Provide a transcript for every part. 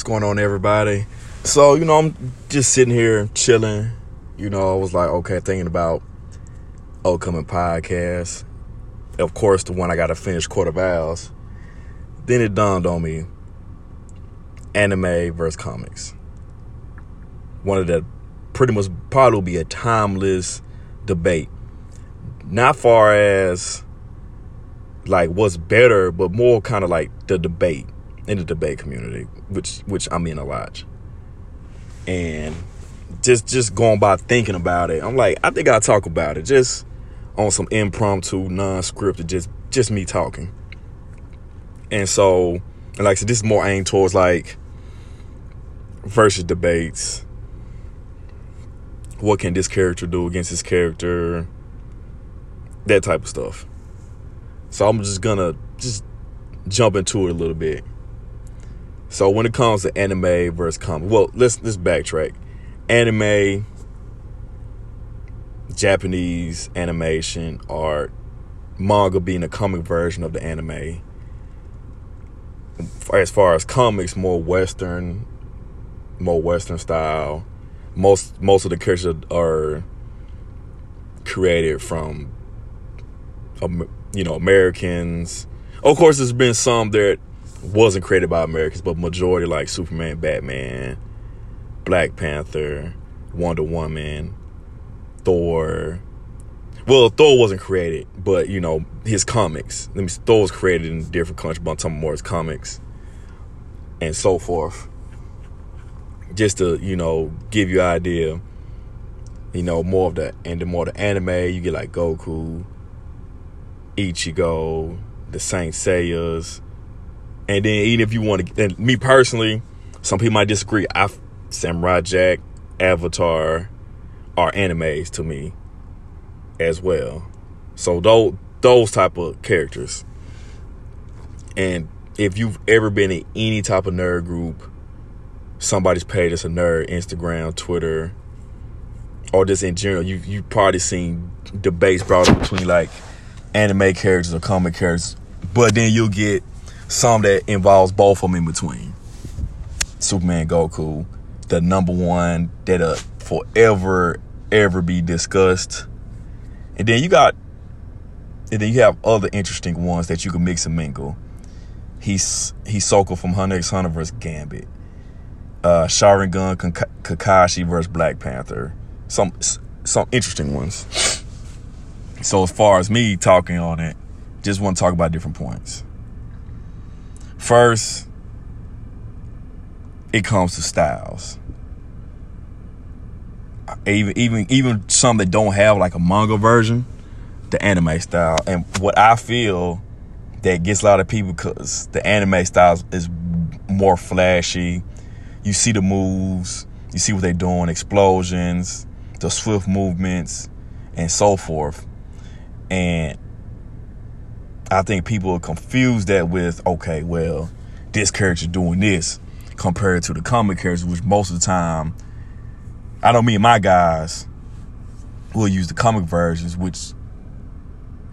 What's going on, everybody? So, you know, I'm just sitting here chilling. You know, I was like, okay, thinking about upcoming podcasts. Of course, the one I got to finish, Court of Owls. Then it dawned on me anime versus comics. One of the pretty much probably will be a timeless debate. Not far as like what's better, but more kind of like the debate in the debate community, which which I'm in a lot. And just just going by thinking about it, I'm like, I think I'll talk about it just on some impromptu, non-scripted, just just me talking. And so, and like I said, this is more aimed towards like versus debates. What can this character do against this character? That type of stuff. So I'm just gonna just jump into it a little bit. So when it comes to anime versus comic, well, let's let's backtrack. Anime, Japanese animation, art, manga being a comic version of the anime. As far as comics, more Western, more Western style. Most most of the characters are created from, you know, Americans. Of course, there's been some that wasn't created by Americans, but majority like Superman, Batman, Black Panther, Wonder Woman, Thor. Well, Thor wasn't created, but you know his comics. Let me. Thor was created in different countries, but I'm talking more his comics and so forth. Just to you know give you an idea. You know more of the and the more the anime you get like Goku, Ichigo, the Saint Seiyas, and then even if you want to, and me personally, some people might disagree. I Samurai Jack, Avatar are animes to me as well. So those those type of characters. And if you've ever been in any type of nerd group, somebody's page that's a nerd, Instagram, Twitter, or just in general, you you probably seen debates brought up between like anime characters or comic characters. But then you'll get some that involves both of them in between. Superman, Goku, the number one that'll forever, ever be discussed. And then you got, and then you have other interesting ones that you can mix and mingle. He's Hisoka from Hunter x Hunter versus Gambit. Uh, Sharingan Kakashi versus Black Panther. Some some interesting ones. So as far as me talking on it, just want to talk about different points. First, it comes to styles. Even even even some that don't have like a manga version, the anime style, and what I feel that gets a lot of people because the anime style is more flashy. You see the moves, you see what they're doing, explosions, the swift movements, and so forth. And I think people confuse that with, okay, well, this character doing this compared to the comic characters, which most of the time, I don't mean my guys will use the comic versions, which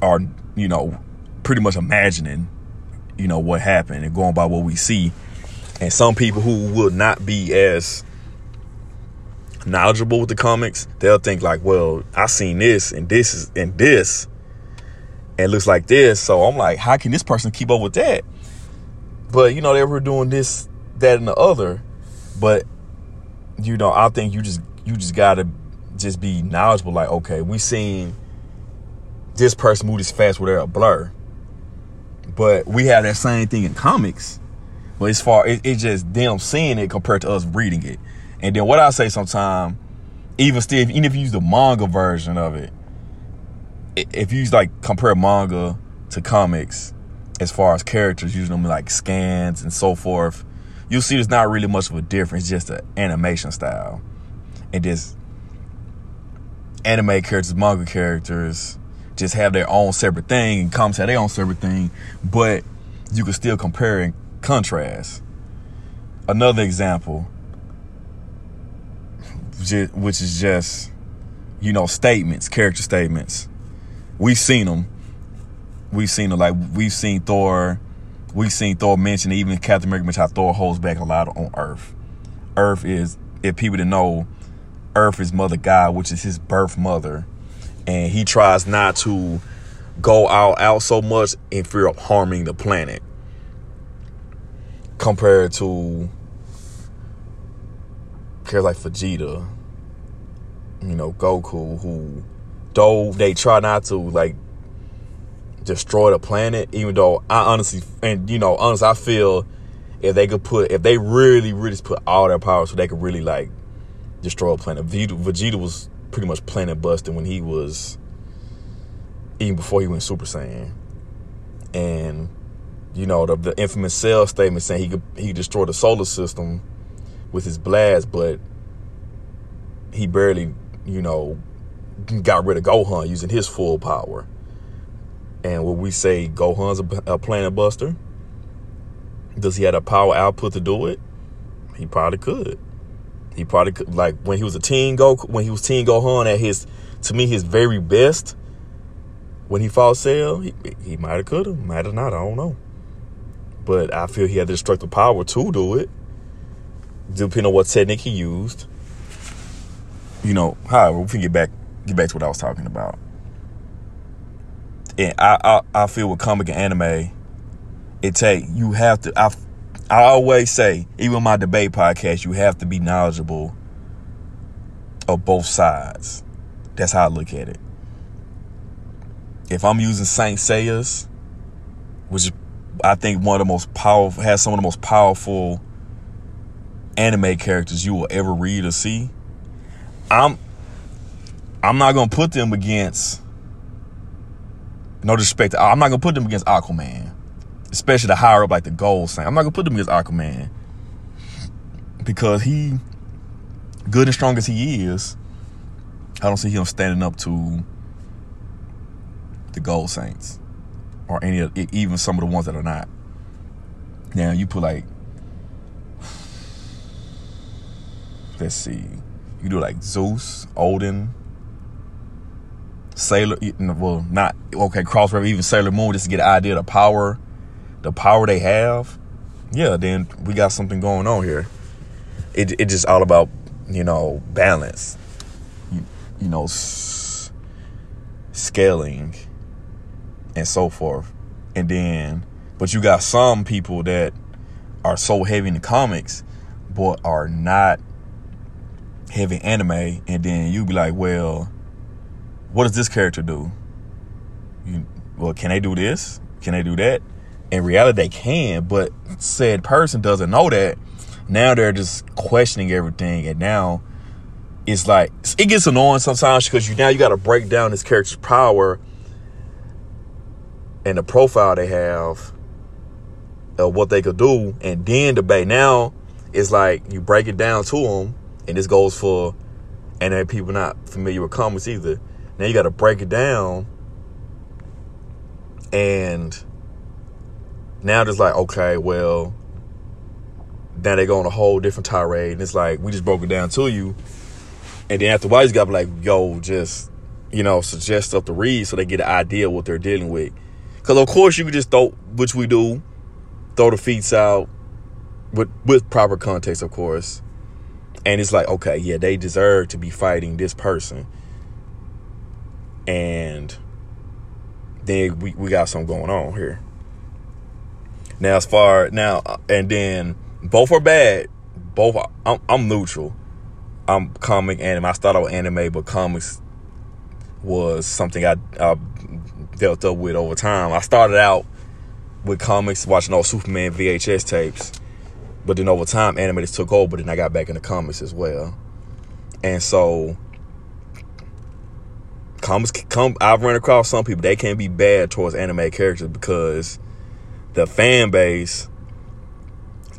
are, you know, pretty much imagining, you know, what happened and going by what we see. And some people who will not be as knowledgeable with the comics, they'll think like, well, I seen this and this is and this and looks like this. So I'm like, how can this person keep up with that? But you know, they were doing this, that, and the other. But you know, I think you just you just gotta just be knowledgeable. Like, okay, we seen this person move this fast where they're a blur. But we have that same thing in comics. But as far it, it's just them seeing it compared to us reading it. And then what I say sometimes, even still, even if you use the manga version of it, if you like compare manga to comics as far as characters using them like scans and so forth you'll see there's not really much of a difference. Just the animation style. And just anime characters manga characters just have their own separate thing and comics have their own separate thing but you can still compare and contrast. Another example which is just you know statements character statements we've seen them. We've seen them. Like we've seen Thor we've seen Thor mention, even Captain America mentioned how Thor holds back a lot on Earth. Earth is, if people didn't know, Earth is Mother God, which is his birth mother. And he tries not to go out out so much in fear of harming the planet. Compared to characters like Vegeta, you know, Goku, who though they try not to like destroy the planet, even though I honestly and you know, honestly I feel if they could put if they really, really put all their power so they could really like destroy a planet. Vegeta, Vegeta was pretty much planet busting when he was even before he went Super Saiyan. And you know, the, the infamous Cell statement saying he could he destroyed the solar system with his blast, but he barely, you know, got rid of Gohan using his full power. And when we say Gohan's a, a planet buster, does he have a power output to do it? He probably could. He probably could. Like when he was a teen Goku, when he was teen Gohan at his, to me, his very best. When he fought Cell, he, he might have could have, might have not. I don't know. But I feel he had the destructive power to do it, depending on what technique he used. You know, however, we can get back get back to what I was talking about. And I I, I feel with comic and anime, it take you have to. I I always say, even my debate podcast, you have to be knowledgeable of both sides. That's how I look at it. If I'm using Saint Seiya's, which I think one of the most powerful, has some of the most powerful anime characters you will ever read or see, I'm I'm not gonna put them against. No disrespect, I'm not gonna put them against Aquaman especially the higher up like the gold sign. I'm not gonna put them against Aquaman because he, good and strong as he is, I don't see him standing up to the gold saints or any of even some of the ones that are not. Now you put like, let's see, you do like Zeus, Odin, Sailor, well, not okay, Cross River, even Sailor Moon, just to get an idea of the power the power they have, yeah, then we got something going on here. It it just all about you know balance, you, you know s- scaling, and so forth, and then but you got some people that are so heavy in the comics, but are not heavy anime, and then you be like, well, what does this character do? You, well, can they do this? Can they do that? in reality they can, but said person doesn't know that. Now they're just questioning everything, and now it's like it gets annoying sometimes because you now you got to break down this character's power and the profile they have of what they could do, and then debate. Now it's like you break it down to them, and this goes for and then people not familiar with comics either. Now you got to break it down and now it's like, okay, well, now they go on a whole different tirade, and it's like we just broke it down to you, and then after a while, you got to be like, yo, just you know, suggest stuff to read so they get an idea of what they're dealing with. Because of course, you could just throw, which we do, throw the feats out with with proper context, of course, and it's like, okay, yeah, they deserve to be fighting this person, and then we we got something going on here. Now, as far now, uh, and then both are bad. Both, I'm, I'm neutral. I'm comic anime. I started with anime, but comics was something I, dealt up with over time. I started out with comics, watching all Superman VHS tapes, but then over time, anime took over. But then I got back into comics as well, and so comics come. I've run across some people they can be bad towards anime characters because the fan base,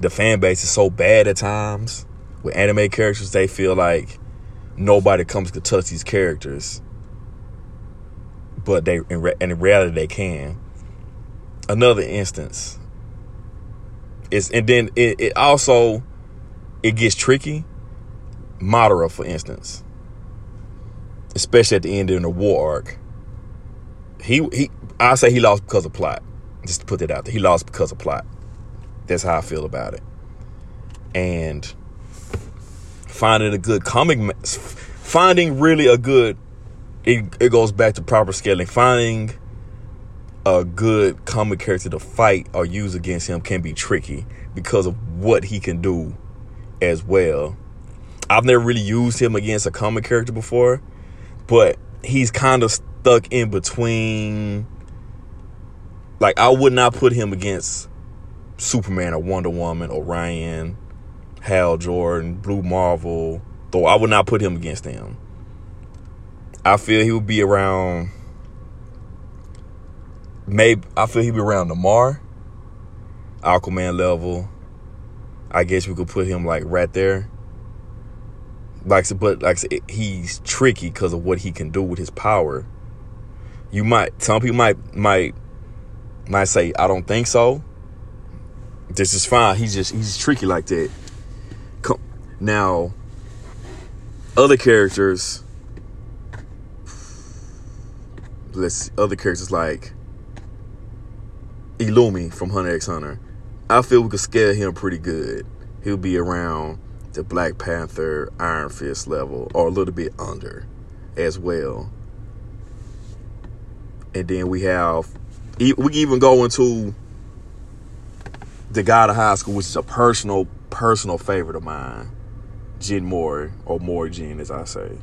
the fan base is so bad at times with anime characters. They feel like nobody comes to touch these characters, but they in, re- in reality they can. Another instance is, and then it, it also it gets tricky. Madara, for instance, especially at the end of the war arc, he he I say he lost because of plot. Just to put that out there. He lost because of plot. That's how I feel about it. And finding a good comic, finding really a good, it, it goes back to proper scaling. Finding a good comic character to fight or use against him can be tricky because of what he can do as well. I've never really used him against a comic character before, but he's kind of stuck in between. Like, I would not put him against Superman or Wonder Woman, Orion, Hal Jordan, Blue Marvel, though I would not put him against them. I feel he would be around maybe I feel he'd be around Namor, Aquaman level. I guess we could put him like right there. Like, but like he's tricky because of what he can do with his power. You might some people might might might say I don't think so. This is fine. He's just he's tricky like that. Come, Now, other characters. Let's other characters like Illumi from Hunter x Hunter. I feel we could scale him pretty good. He'll be around the Black Panther, Iron Fist level, or a little bit under as well. And then we have, we can even go into the God of High School, which is a personal, personal favorite of mine, Jin Mori, or Mori Jin, as I say.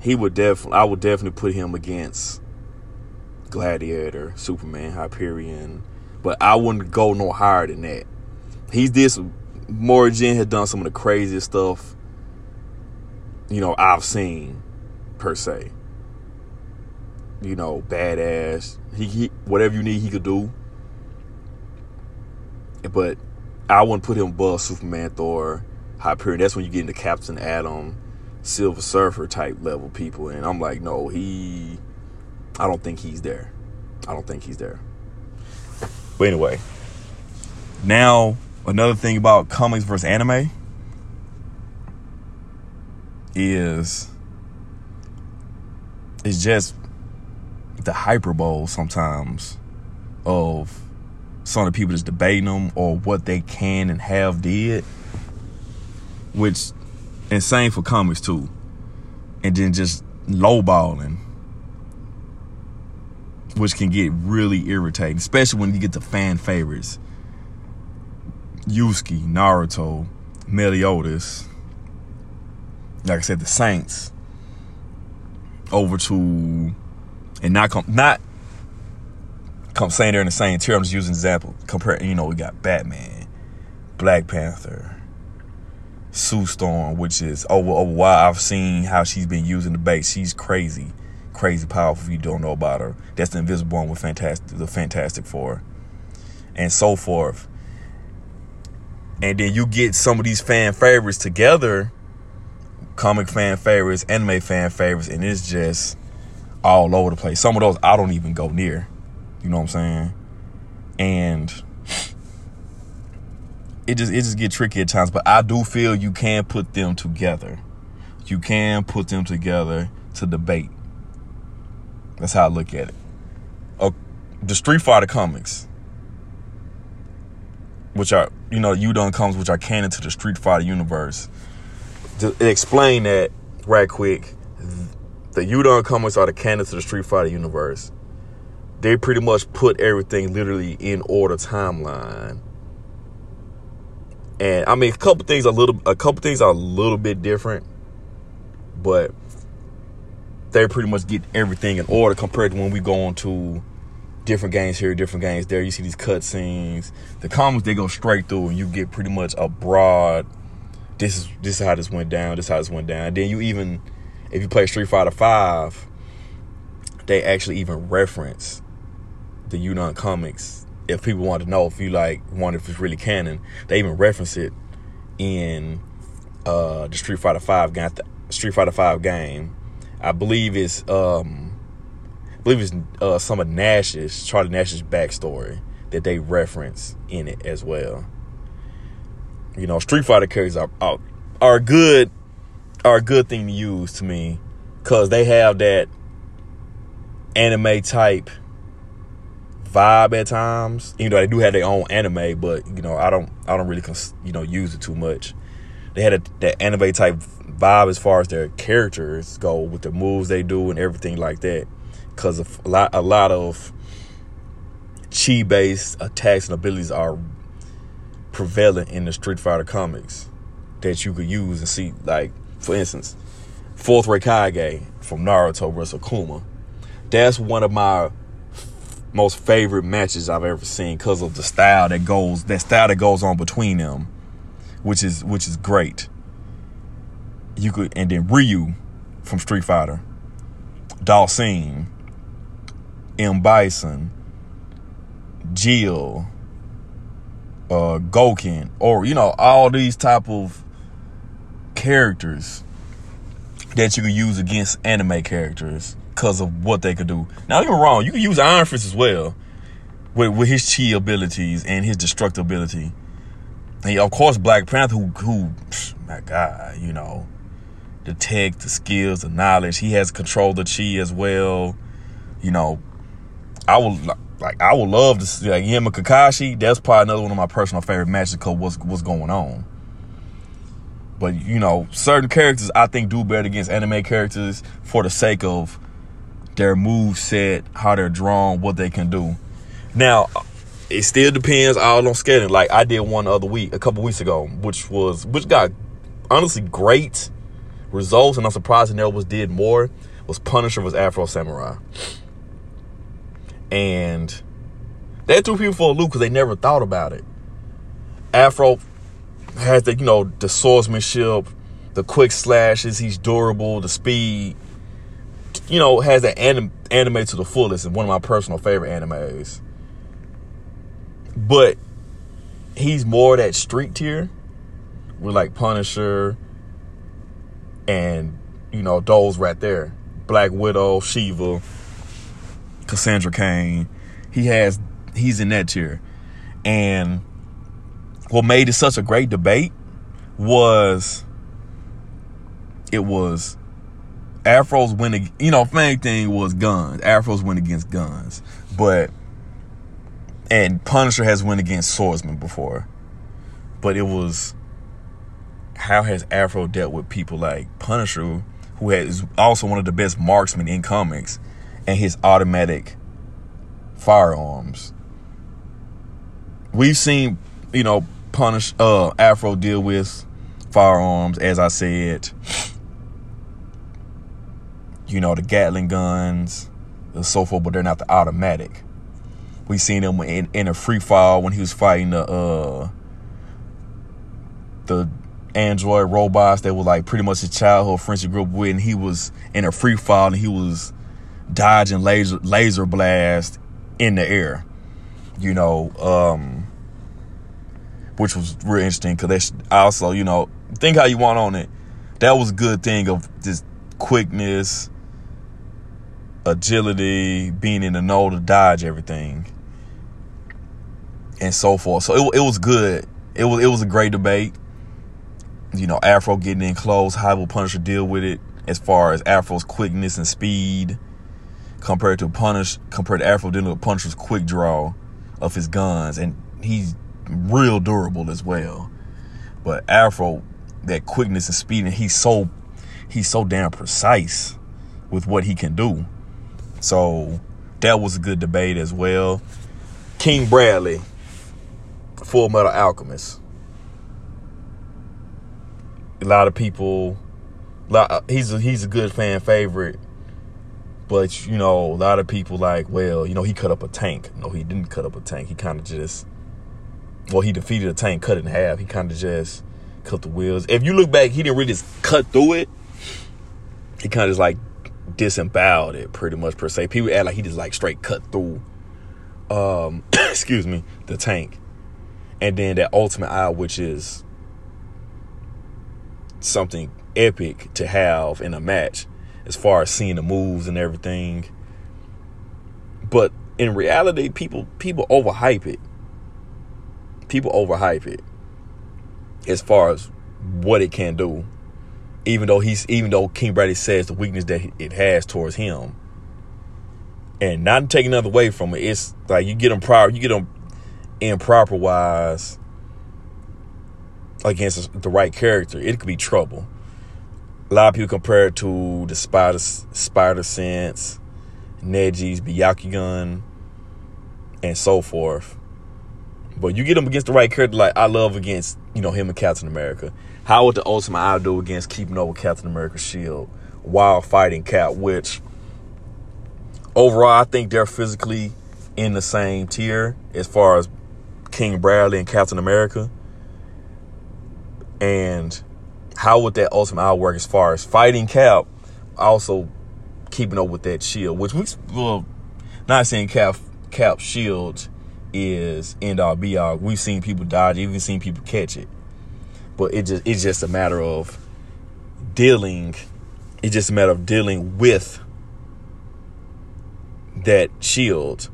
He would definitely, I would definitely put him against Gladiator, Superman, Hyperion, but I wouldn't go no higher than that. He's this Morgan had done some of the craziest stuff, you know, I've seen per se. You know, badass. He, he whatever you need, he could do. But I wouldn't put him above Superman, Thor, Hyperion. That's when you get into Captain Atom, Silver Surfer type level people, and I'm like, no, he I don't think he's there. I don't think he's there. But anyway, now another thing about comics versus anime is it's just the hyperbole sometimes of some of the people just debating them or what they can and have did, which insane for comics too, and then just lowballing which can get really irritating, especially when you get the fan favorites. Yusuke, Naruto, Meliodas, like I said, the Saints, over to, and not come, not come saying they're in the same tier. I'm just using example. Compare, you know, we got Batman, Black Panther, Sue Storm, which is oh, over over oh, while I've seen how she's been using the base. She's crazy crazy powerful if you don't know about her. That's the Invisible One with Fantastic, the Fantastic Four, and so forth. And then you get some of these fan favorites together, comic fan favorites, anime fan favorites, and it's just all over the place. Some of those I don't even go near. You know what I'm saying? And it just it just get tricky at times. But I do feel you can put them together. You can put them together to debate. That's how I look at it. Uh, the Street Fighter comics, which are, you know, Udon comes which are canon to the Street Fighter universe. To explain that right quick, the Udon comics are the canon to the Street Fighter universe. They pretty much put everything literally in order timeline. And I mean, a couple things a little, a couple things are a little bit different, but they pretty much get everything in order compared to when we go on to different games here, different games there. You see these cutscenes. The comics they go straight through, and you get pretty much a broad. This is this is how this went down. This is how this went down. And then you even, if you play Street Fighter Five, they actually even reference the Udon comics. If people want to know, if you like, wonder if it's really canon, they even reference it in uh, the Street Fighter Five game, Street Fighter Five game I believe it's um, I believe it's uh, some of Nash's Charlie Nash's backstory that they reference in it as well. You know, Street Fighter characters are are, are good are a good thing to use to me because they have that anime type vibe at times. Even though they do have their own anime, but you know I don't I don't really you know use it too much. They had a, that anime type vibe as far as their characters go with the moves they do and everything like that. Because a lot a lot of chi based attacks and abilities are prevalent in the Street Fighter comics that you could use and see. Like for instance, Fourth Raikage from Naruto versus Akuma. That's one of my most favorite matches I've ever seen because of the style that goes that style that goes on between them, which is which is great. You could and then Ryu from Street Fighter, Dhalsim, M Bison, Jill, uh, Gouken, or you know all these type of characters that you can use against anime characters because of what they could do. Now, me wrong, you can use Iron Fist as well with, with his chi abilities and his destructibility. And of course, Black Panther, who, who, my God, you know, the tech, the skills, the knowledge, he has control the chi as well. You know, I would like, I would love to see like him and Kakashi. That's probably another one of my personal favorite matches because what's what's going on. But you know, certain characters I think do better against anime characters for the sake of their move set, how they're drawn, what they can do. Now, uh, it still depends all on scheduling. Like I did one other week, a couple weeks ago, which was which got honestly great results, and I'm surprised there was did more. Was Punisher was Afro Samurai, and that threw people for a loop because they never thought about it. Afro has the you know the swordsmanship, the quick slashes. He's durable, the speed you know, has that anim- anime to the fullest and one of my personal favorite animes. But he's more that street tier with like Punisher and, you know, those right there. Black Widow, Shiva, Cassandra Cain. He has, he's in that tier. And what made it such a great debate was it was Afros win, you know, main thing was guns. Afros went against guns, but and Punisher has went against swordsmen before, but it was how has Afro dealt with people like Punisher, who is also one of the best marksmen in comics, and his automatic firearms. We've seen, you know, Punish uh Afro deal with firearms, as I said you know, the Gatling guns and so forth, but they're not the automatic. We seen him in, in a free fall when he was fighting the uh the android robots that were like pretty much his childhood friendship group with, and he was in a free fall and he was dodging laser laser blast in the air. You know, um which was real interesting because that's also, you know, think how you want on it. That was a good thing of just quickness, agility, being in the know to dodge everything, and so forth. So it, it was good. It was it was a great debate. You know, Afro getting in close, how will Punisher deal with it as far as Afro's quickness and speed compared to Punish compared to Afro dealing with Punisher's quick draw of his guns, and he's real durable as well. But Afro, that quickness and speed, and he's so he's so damn precise with what he can do. So that was a good debate as well. King Bradley, Full Metal Alchemist. A lot of people, uh, he's a, he's a good fan favorite, but you know, a lot of people like, well, you know, he cut up a tank. No, he didn't cut up a tank. He kind of just, well, he defeated a tank, cut it in half. He kind of just cut the wheels. If you look back, he didn't really just cut through it. He kind of just like disemboweled it pretty much per se. People act like he just like straight cut through um excuse me, the tank. And then that ultimate eye, which is something epic to have in a match as far as seeing the moves and everything. But in reality, people people overhype it. People overhype it as far as what it can do even though he's even though King Bradley says the weakness that it has towards him. And not taking nothing away from it. It's like you get them proper, you get them improper wise against the right character. It could be trouble. A lot of people compare it to the Spider Spider Sense, Neji's Byakugan, and so forth. But you get him against the right character, like I love against you know him and Captain America. How would the Ultimate Eye do against keeping over Captain America's shield while fighting Cap? Which overall, I think they're physically in the same tier as far as King Bradley and Captain America. And how would that Ultimate Eye work as far as fighting Cap, also keeping up with that shield, which we well, not saying Cap Cap shield is end all be all. We've seen people dodge, even seen people catch it. But it just it's just a matter of dealing. It's just a matter of dealing with that shield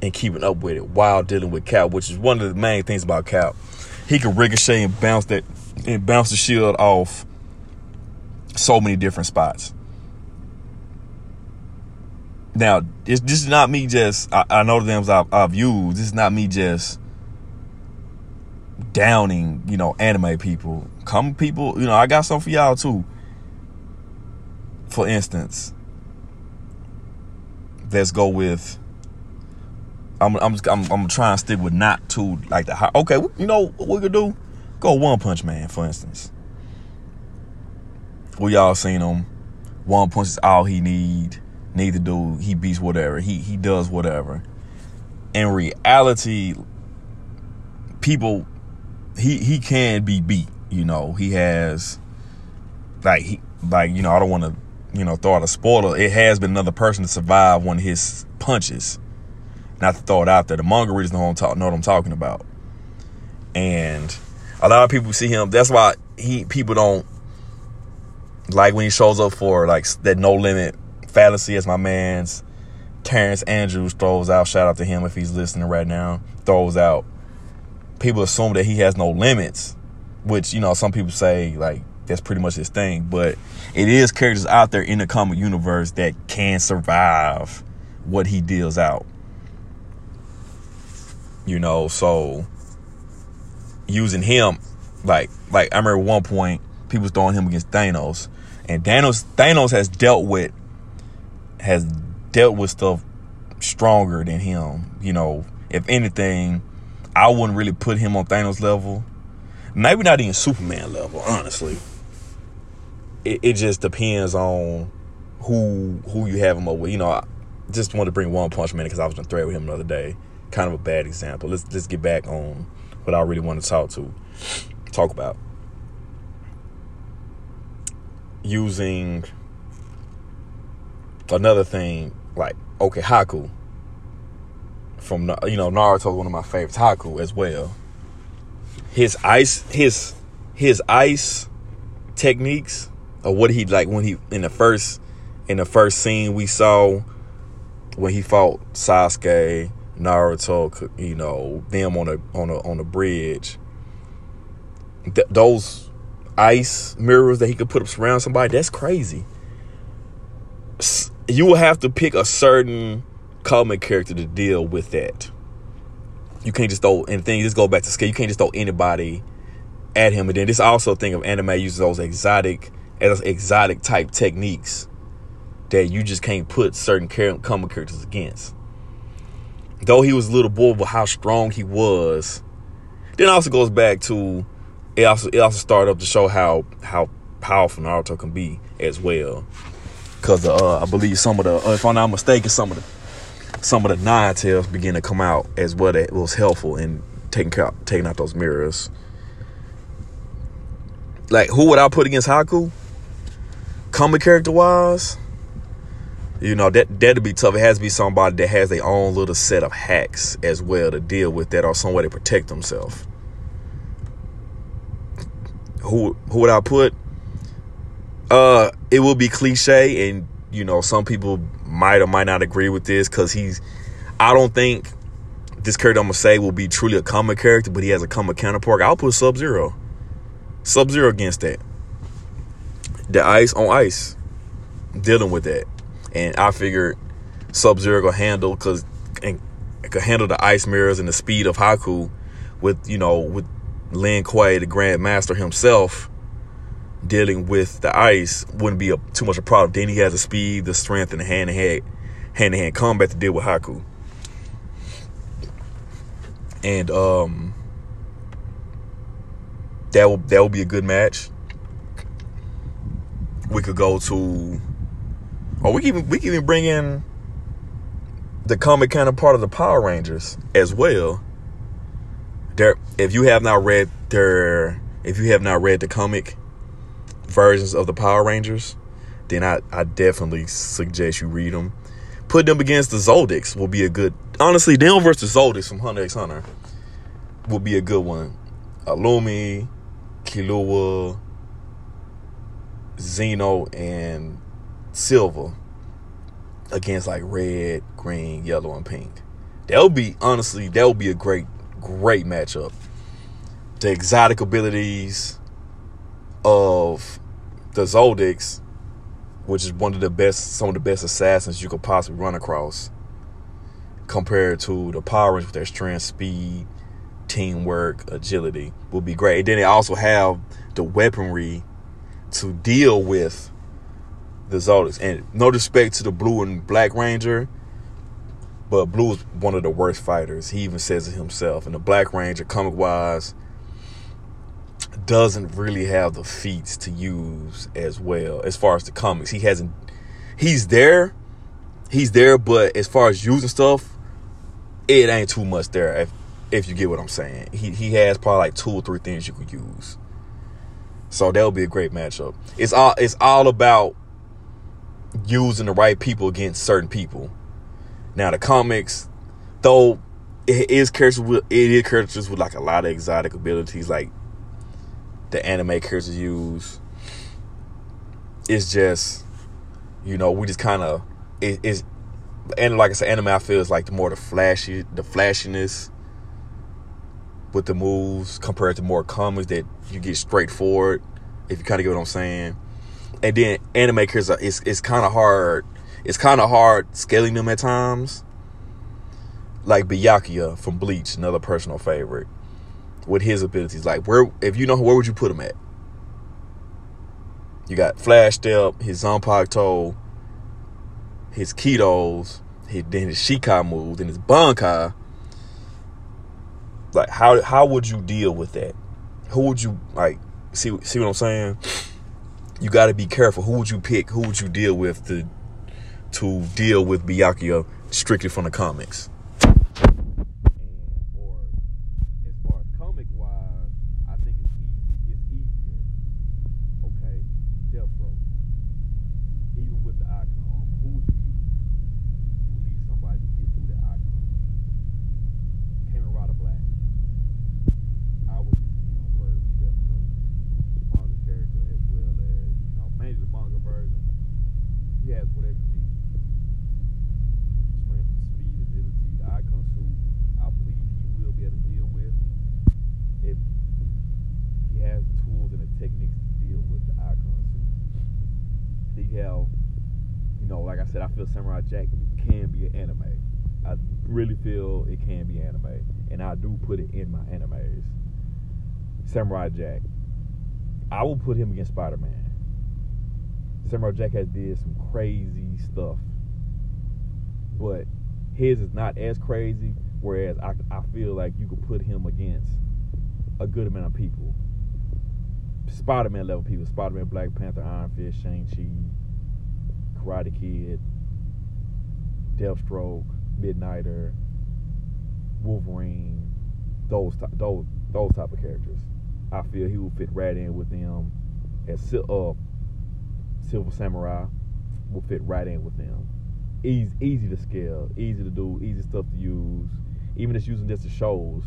and keeping up with it while dealing with Cap, which is one of the main things about Cap. He can ricochet and bounce that and bounce the shield off so many different spots. Now, this, this is not me just, I, I know the names I've, I've used. This is not me just downing, you know, anime people. Come people, you know, I got some for y'all too. For instance, let's go with. I'm I'm I'm, I'm trying to stick with not too like the high. Okay, you know what we could do? Go One Punch Man, for instance. We all seen him. One punch is all he need need to do. He beats whatever. He he does whatever. In reality, people he he can be beat. You know, he has like he like you know I don't want to you know throw out a spoiler. It has been another person to survive one of his punches. Not to throw it out there. The manga readers know, talk, know what I'm talking about. And a lot of people see him. That's why he people don't like when he shows up for like that no limit fallacy as my man's Terrence Andrews throws out. Shout out to him if he's listening right now. Throws out. People assume that he has no limits, which you know some people say like that's pretty much his thing. But it is characters out there in the comic universe that can survive what he deals out. You know, so using him, like like I remember one point people throwing him against Thanos, and Thanos Thanos has dealt with has dealt with stuff stronger than him. You know, if anything, I wouldn't really put him on Thanos level. Maybe not even Superman level, honestly. It, it just depends on who who you have him up with. You know, I just wanted to bring One Punch Man because I was gonna thread with him the other day. Kind of a bad example. Let's let's get back on what I really want to talk to talk about. Using another thing, like okay, Haku from you know Naruto, one of my favorites, Haku as well. His ice, his his ice techniques, or what he like when he in the first in the first scene we saw when he fought Sasuke, Naruto, you know them on a on a on a bridge. Th- those ice mirrors that he could put up around somebody, that's crazy you will have to pick a certain comic character to deal with that. You can't just throw anything. Just go back to scale. You can't just throw anybody at him. And then this also thing of anime uses those exotic, as exotic type techniques that you just can't put certain comic characters against. Though he was a little boy, but how strong he was. Then also goes back to it. Also, it also started up to show how how powerful Naruto can be as well because uh, I believe some of the, uh, if I'm not mistaken, some of the some of the nine tails begin to come out as well. That was helpful in taking care, taking out those mirrors. Like, who would I put against Haku? Comic character wise, you know that that'd be tough. It has to be somebody that has their own little set of hacks as well to deal with that, or some way to protect themselves. Who who would I put? Uh, it will be cliche, and you know some people might or might not agree with this because he's. I don't think this character I'm gonna say will be truly a comic character, but he has a comic counterpart. I'll put Sub Zero. Sub Zero against that. The ice on ice, dealing with that, and I figured Sub Zero could handle because and could handle the ice mirrors and the speed of Haku with you know with Lin Kuei, the Grand Master himself, dealing with the ice wouldn't be a, too much of a problem. Then he has the speed, the strength, and the hand to hand hand to hand combat to deal with Haku. And um that will that will be a good match. We could go to or we can we can even bring in the comic kind of part of the Power Rangers as well. There if you have not read their if you have not read the comic versions of the Power Rangers, then I, I definitely suggest you read them. Put them against the Zoldycks will be a good. Honestly, them versus Zoldycks from Hunter x Hunter will be a good one. Illumi, Killua, Zeno, and Silva against like red, green, yellow, and pink. That would be honestly, that would be a great, great matchup. The exotic abilities of the Zoldycks, which is one of the best, some of the best assassins you could possibly run across, compared to the Power Rangers with their strength, speed, teamwork, agility, would be great. And then they also have the weaponry to deal with the Zoldycks. And no respect to the Blue and Black Ranger, but Blue is one of the worst fighters. He even says it himself. And the Black Ranger, comic wise, doesn't really have the feats to use as well as far as the comics. He hasn't. He's there. He's there, but as far as using stuff, it ain't too much there. If if you get what I'm saying, he he has probably like two or three things you could use. So that'll be a great matchup. It's all it's all about using the right people against certain people. Now the comics, though it is characters with it is characters with like a lot of exotic abilities, like the anime characters use. It's just, you know, we just kind of it, it's and like I said, anime I feel is like the more the flashy, the flashiness with the moves compared to more comics that you get straightforward. If you kind of get what I'm saying, and then anime characters, are, it's it's kind of hard. It's kind of hard scaling them at times. Like Byakuya from Bleach, another personal favorite with his abilities. Like where if you know where would you put him at? You got Flash Step, his Zanpakuto, his Kidos, his, then his Shikai moves, then his Bankai. Like how how would you deal with that? Who would you like see see what I'm saying? You got to be careful. Who would you pick? Who would you deal with to to deal with Byakuya strictly from the comics? Said, I feel Samurai Jack can be an anime. I really feel it can be anime, and I do put it in my animes. Samurai Jack, I will put him against Spider Man. Samurai Jack has did some crazy stuff, but his is not as crazy. Whereas I, I feel like you could put him against a good amount of people. Spider Man level people. Spider Man, Black Panther, Iron Fist, Shang Chi, Karate Kid, Deathstroke, Midnighter, Wolverine, those those those type of characters. I feel he would fit right in with them. As uh, Silver Samurai will fit right in with them. Easy, easy to scale, easy to do, easy stuff to use. Even just using just the shows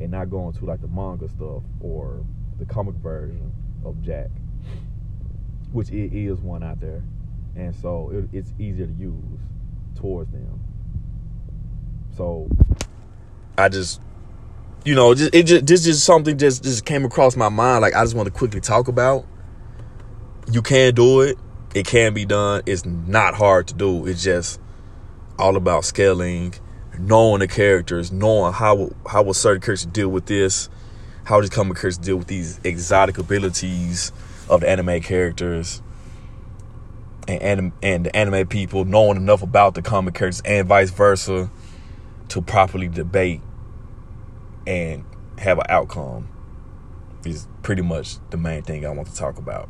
and not going to like the manga stuff or the comic version of Jack, which it is one out there and so it, it's easier to use towards them. So I just, you know, just it just this is something just just came across my mind. Like I just want to quickly talk about. You can do it. It can be done. It's not hard to do. It's just all about scaling, knowing the characters, knowing how how will certain characters deal with this, how comic characters deal with these exotic abilities of the anime characters. And, and and the anime people knowing enough about the comic characters and vice versa to properly debate and have an outcome is pretty much the main thing I want to talk about.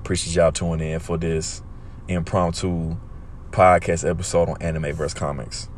Appreciate y'all tuning in for this impromptu podcast episode on anime versus comics.